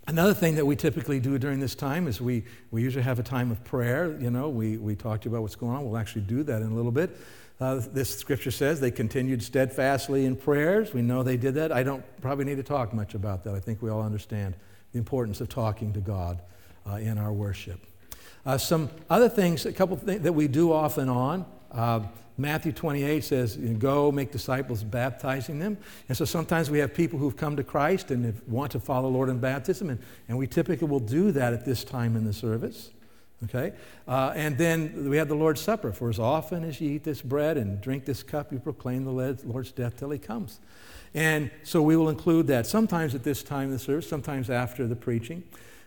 Another thing that we typically do during this time is we, we usually have a time of prayer. You know, we, we talk to you about what's going on. We'll actually do that in a little bit. Uh, this scripture says they continued steadfastly in prayers. We know they did that. I don't probably need to talk much about that. I think we all understand the importance of talking to God uh, in our worship. Uh, some other things, a couple things that we do off and on. Matthew 28 says, Go make disciples, baptizing them. And so sometimes we have people who've come to Christ and want to follow the Lord in baptism, and, and we typically will do that at this time in the service. Okay? Uh, and then we have the Lord's Supper. For as often as you eat this bread and drink this cup, you proclaim the Lord's death till he comes. And so we will include that sometimes at this time in the service, sometimes after the preaching.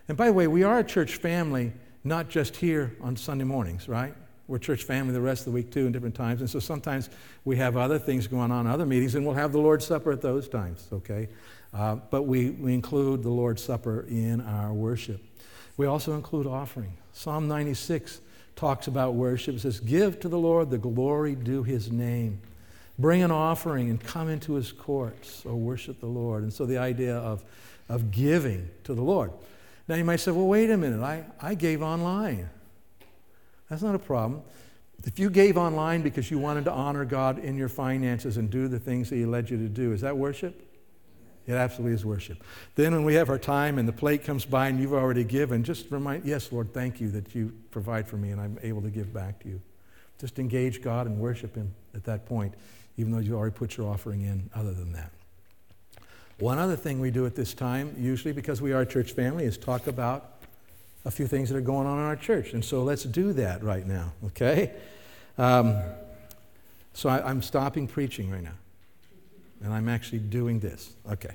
And by the way, we are a church family, not just here on Sunday mornings, right? We're church family the rest of the week too, in different times. And so sometimes we have other things going on, other meetings, and we'll have the Lord's Supper at those times, okay? Uh, but we, we include the Lord's Supper in our worship. We also include offering. Psalm 96 talks about worship. It says, Give to the Lord the glory due his name. Bring an offering and come into his courts, or worship the Lord. And so the idea of, of giving to the Lord. Now you might say, well, wait a minute, I, I gave online. That's not a problem. If you gave online because you wanted to honor God in your finances and do the things that He led you to do, is that worship? It absolutely is worship. Then, when we have our time and the plate comes by and you've already given, just remind, yes, Lord, thank you that you provide for me and I'm able to give back to you. Just engage God and worship Him at that point, even though you've already put your offering in, other than that. One other thing we do at this time, usually because we are a church family, is talk about a few things that are going on in our church. And so let's do that right now, okay? Um, so I, I'm stopping preaching right now. And I'm actually doing this. Okay.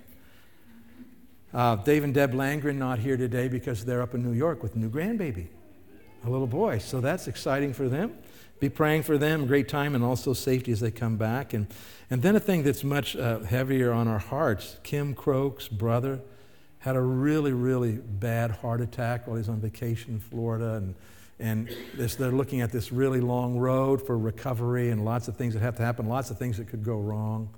Uh, Dave and Deb Langren not here today because they're up in New York with a new grandbaby, a little boy. So that's exciting for them. Be praying for them, great time, and also safety as they come back. And, and then a thing that's much uh, heavier on our hearts Kim Croak's brother had a really, really bad heart attack while he's on vacation in Florida. And, and this, they're looking at this really long road for recovery and lots of things that have to happen, lots of things that could go wrong.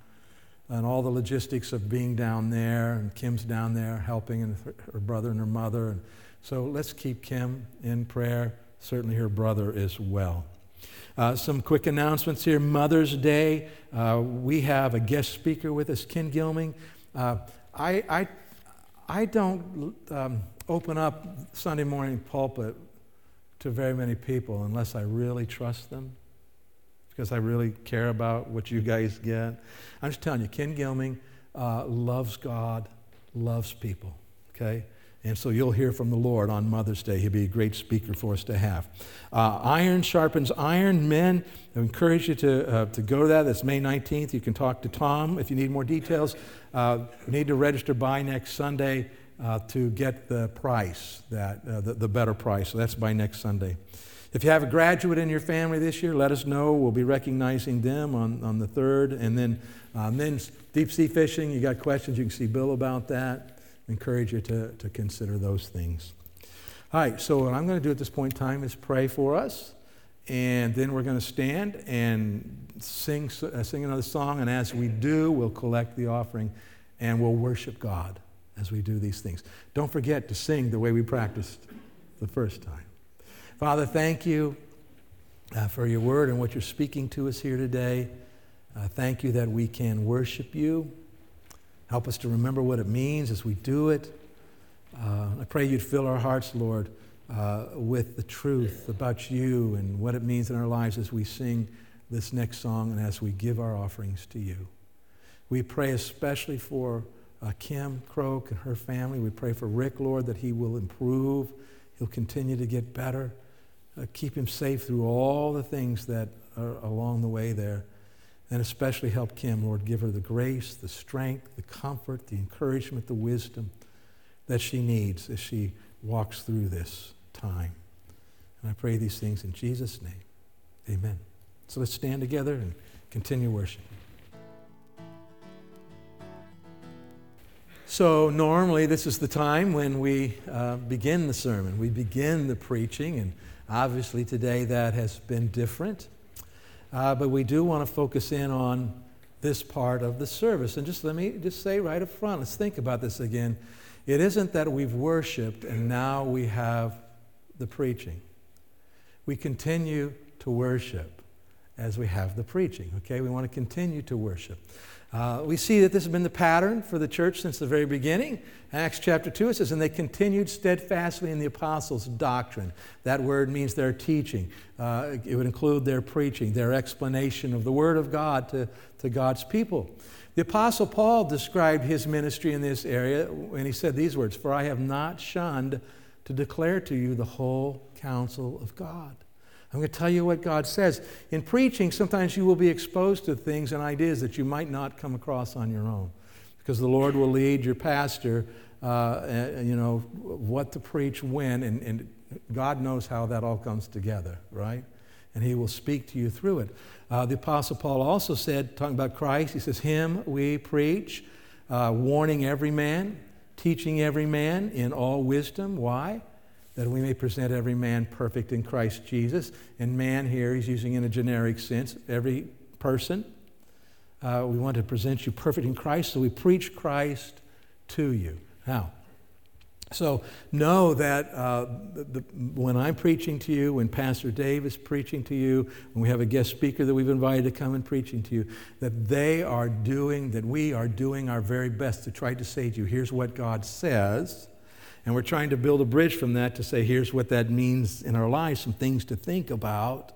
And all the logistics of being down there, and Kim's down there helping, and her brother and her mother. And so let's keep Kim in prayer, certainly her brother as well. Uh, some quick announcements here. Mother's Day, uh, we have a guest speaker with us, Ken Gilming. Uh, I, I I don't um, open up Sunday morning pulpit to very many people unless I really trust them, because I really care about what you guys get. I'm just telling you, Ken Gilming uh, loves God, loves people, okay? And so you'll hear from the Lord on Mother's Day. He'll be a great speaker for us to have. Uh, iron sharpens iron. Men, I encourage you to, uh, to go to that. That's May 19th. You can talk to Tom if you need more details. Uh, you need to register by next Sunday uh, to get the price, that, uh, the, the better price. So that's by next Sunday. If you have a graduate in your family this year, let us know. We'll be recognizing them on, on the 3rd. And then, then deep sea fishing, you got questions, you can see Bill about that encourage you to, to consider those things. All right, so what I'm going to do at this point in time is pray for us, and then we're going to stand and sing, uh, sing another song, and as we do, we'll collect the offering and we'll worship God as we do these things. Don't forget to sing the way we practiced the first time. Father, thank you uh, for your word and what you're speaking to us here today. Uh, thank you that we can worship you. Help us to remember what it means as we do it. Uh, I pray you'd fill our hearts, Lord, uh, with the truth about you and what it means in our lives as we sing this next song and as we give our offerings to you. We pray especially for uh, Kim Croak and her family. We pray for Rick, Lord, that he will improve. He'll continue to get better. Uh, keep him safe through all the things that are along the way there. And especially help Kim, Lord. Give her the grace, the strength, the comfort, the encouragement, the wisdom that she needs as she walks through this time. And I pray these things in Jesus' name. Amen. So let's stand together and continue worship. So, normally, this is the time when we uh, begin the sermon. We begin the preaching, and obviously, today that has been different. Uh, but we do want to focus in on this part of the service. And just let me just say right up front, let's think about this again. It isn't that we've worshiped and now we have the preaching. We continue to worship as we have the preaching, okay? We want to continue to worship. Uh, we see that this has been the pattern for the church since the very beginning. Acts chapter 2, it says, And they continued steadfastly in the apostles' doctrine. That word means their teaching. Uh, it would include their preaching, their explanation of the word of God to, to God's people. The apostle Paul described his ministry in this area when he said these words For I have not shunned to declare to you the whole counsel of God. I'm going to tell you what God says. In preaching, sometimes you will be exposed to things and ideas that you might not come across on your own because the Lord will lead your pastor, uh, you know, what to preach when, and, and God knows how that all comes together, right? and he will speak to you through it. Uh, the Apostle Paul also said, talking about Christ, he says, Him we preach, uh, warning every man, teaching every man in all wisdom. Why? That we may present every man perfect in Christ Jesus. And man here, he's using in a generic sense, every person. Uh, we want to present you perfect in Christ, so we preach Christ to you. Now, so know that uh, the, when I'm preaching to you, when Pastor Dave is preaching to you, when we have a guest speaker that we've invited to come and preaching to you, that they are doing, that we are doing our very best to try to say to you, here's what God says. And we're trying to build a bridge from that to say, here's what that means in our lives, some things to think about.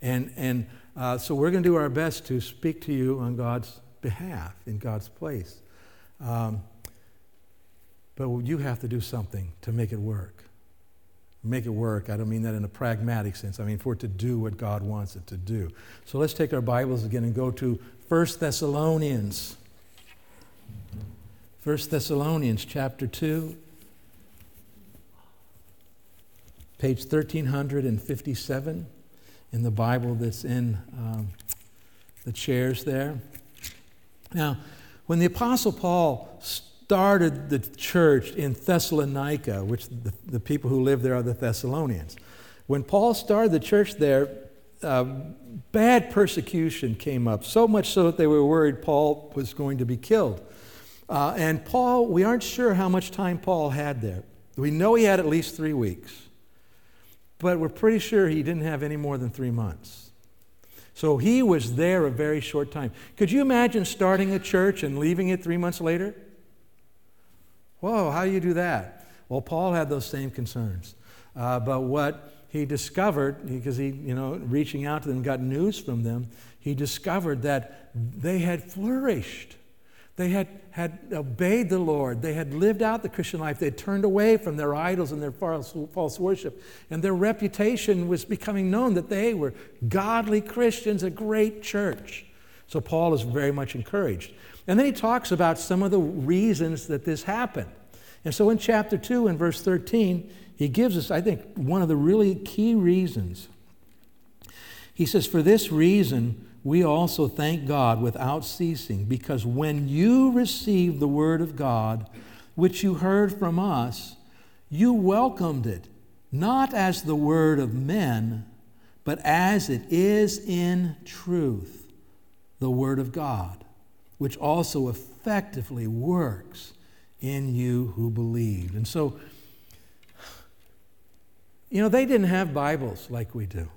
And, and uh, so we're going to do our best to speak to you on God's behalf, in God's place. Um, but you have to do something to make it work. Make it work, I don't mean that in a pragmatic sense. I mean for it to do what God wants it to do. So let's take our Bibles again and go to 1 Thessalonians. 1 Thessalonians chapter 2, page 1357 in the Bible that's in um, the chairs there. Now, when the Apostle Paul started the church in Thessalonica, which the, the people who live there are the Thessalonians. When Paul started the church there, uh, bad persecution came up, so much so that they were worried Paul was going to be killed. Uh, and Paul, we aren't sure how much time Paul had there. We know he had at least three weeks, but we're pretty sure he didn't have any more than three months. So he was there a very short time. Could you imagine starting a church and leaving it three months later? Whoa, how do you do that? Well, Paul had those same concerns. Uh, but what he discovered, because he, you know, reaching out to them, got news from them, he discovered that they had flourished. They had, had obeyed the Lord. They had lived out the Christian life. They had turned away from their idols and their false, false worship. And their reputation was becoming known that they were godly Christians, a great church. So Paul is very much encouraged. And then he talks about some of the reasons that this happened. And so in chapter 2 and verse 13, he gives us, I think, one of the really key reasons. He says, For this reason, we also thank God without ceasing, because when you received the word of God, which you heard from us, you welcomed it, not as the word of men, but as it is in truth, the word of God which also effectively works in you who believed. And so, you know, they didn't have Bibles like we do.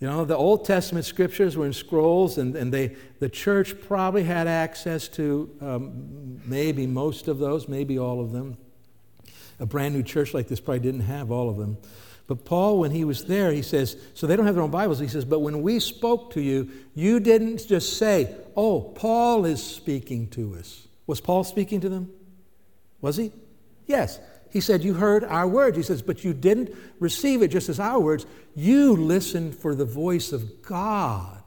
You know, the Old Testament scriptures were in scrolls, and, and they, the church probably had access to um, maybe most of those, maybe all of them. A brand new church like this probably didn't have all of them. But Paul, when he was there, he says, so they don't have their own Bibles. He says, but when we spoke to you, you didn't just say, oh, Paul is speaking to us. Was Paul speaking to them? Was he? Yes. He said, You heard our words. He says, But you didn't receive it just as our words. You listened for the voice of God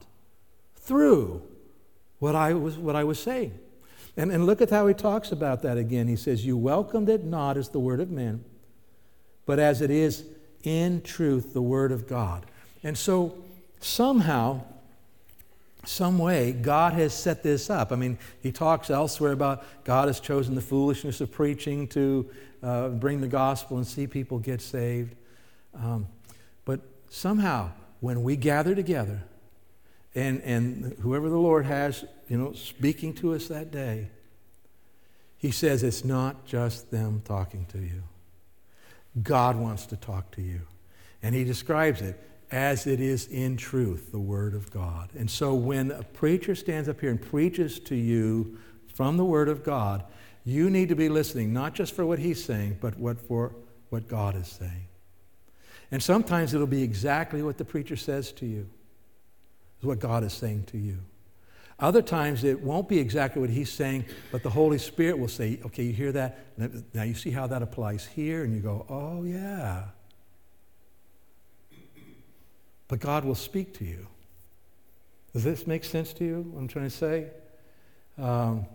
through what I was, what I was saying. And, and look at how he talks about that again. He says, You welcomed it not as the word of men, but as it is in truth the Word of God. And so somehow, some way, God has set this up. I mean, he talks elsewhere about God has chosen the foolishness of preaching to uh, bring the gospel and see people get saved. Um, but somehow, when we gather together, and, and whoever the Lord has, you know, speaking to us that day, he says it's not just them talking to you. God wants to talk to you. And he describes it as it is in truth, the Word of God. And so when a preacher stands up here and preaches to you from the Word of God, you need to be listening, not just for what he's saying, but what for what God is saying. And sometimes it'll be exactly what the preacher says to you, is what God is saying to you. Other times it won't be exactly what he's saying, but the Holy Spirit will say, okay, you hear that? Now you see how that applies here, and you go, oh, yeah. But God will speak to you. Does this make sense to you, what I'm trying to say? Um,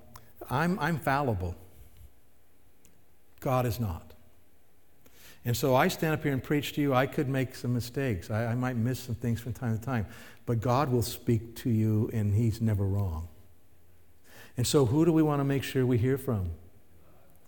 I'm, I'm fallible. God is not. And so I stand up here and preach to you. I could make some mistakes. I, I might miss some things from time to time. But God will speak to you, and He's never wrong. And so, who do we want to make sure we hear from?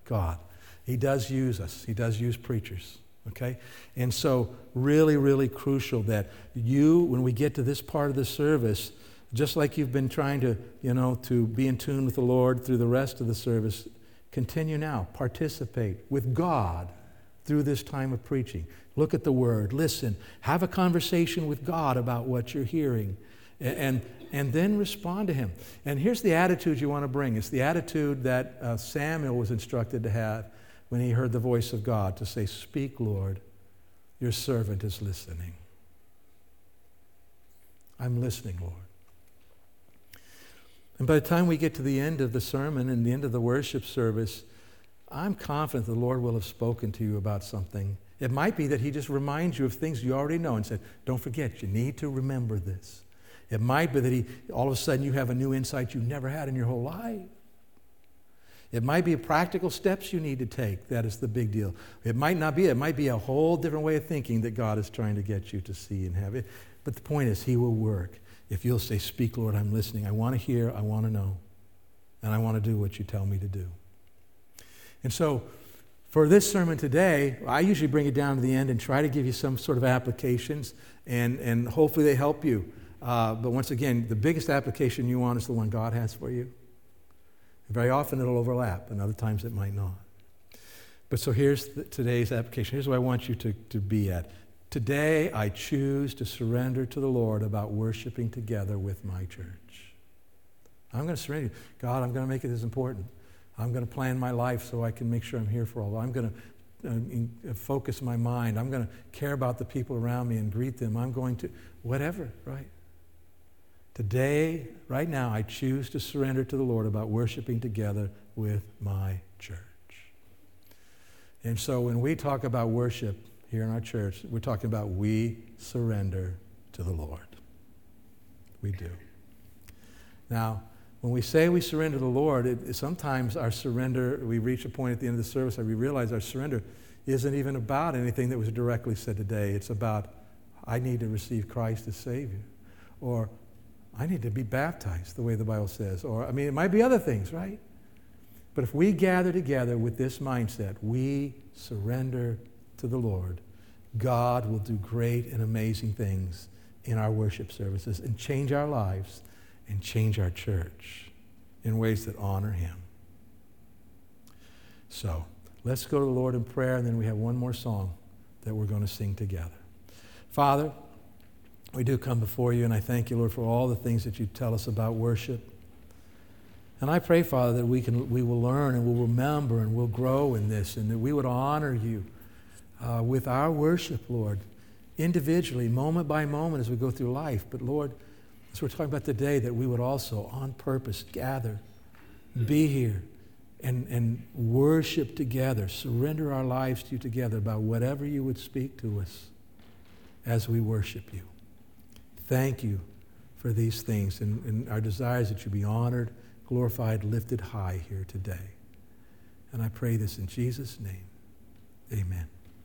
God. He does use us, He does use preachers. Okay? And so, really, really crucial that you, when we get to this part of the service, just like you've been trying to, you know, to be in tune with the Lord through the rest of the service, continue now. Participate with God through this time of preaching. Look at the Word, listen, have a conversation with God about what you're hearing, and, and, then respond to Him. And here's the attitude you want to bring it's the attitude that uh, Samuel was instructed to have when he heard the voice of God to say, Speak, Lord, your servant is listening. I'm listening, Lord. And by the time we get to the end of the sermon and the end of the worship service, I'm confident the Lord will have spoken to you about something. It might be that He just reminds you of things you already know and said, Don't forget, you need to remember this. It might be that He, all of a sudden, you have a new insight you never had in your whole life. It might be practical steps you need to take. That is the big deal. It might not be. It might be a whole different way of thinking that God is trying to get you to see and have it. But the point is, He will work if you'll say, Speak, Lord, I'm listening. I want to hear, I want to know, and I want to do what you tell me to do. And so, for this sermon today, I usually bring it down to the end and try to give you some sort of applications, and, and hopefully they help you. Uh, but once again, the biggest application you want is the one God has for you. Very often it'll overlap, and other times it might not. But so here's the, today's application. Here's what I want you to, to be at. Today, I choose to surrender to the Lord about worshiping together with my church. I'm going to surrender. God, I'm going to make it as important. I'm going to plan my life so I can make sure I'm here for all. I'm going to uh, uh, focus my mind. I'm going to care about the people around me and greet them. I'm going to, whatever, right? Today, right now, I choose to surrender to the Lord about worshiping together with my church. And so when we talk about worship here in our church, we're talking about we surrender to the Lord. We do. Now, when we say we surrender to the Lord, it, sometimes our surrender, we reach a point at the end of the service where we realize our surrender isn't even about anything that was directly said today. It's about, I need to receive Christ as Savior. Or I need to be baptized, the way the Bible says. Or, I mean, it might be other things, right? But if we gather together with this mindset, we surrender to the Lord, God will do great and amazing things in our worship services and change our lives and change our church in ways that honor Him. So, let's go to the Lord in prayer, and then we have one more song that we're going to sing together. Father, we do come before you, and I thank you, Lord, for all the things that you tell us about worship. And I pray, Father, that we, can, we will learn and we'll remember and we'll grow in this, and that we would honor you uh, with our worship, Lord, individually, moment by moment as we go through life. But, Lord, as we're talking about today, that we would also, on purpose, gather, be here, and, and worship together, surrender our lives to you together about whatever you would speak to us as we worship you. Thank you for these things and, and our desires that you be honored, glorified, lifted high here today. And I pray this in Jesus' name. Amen.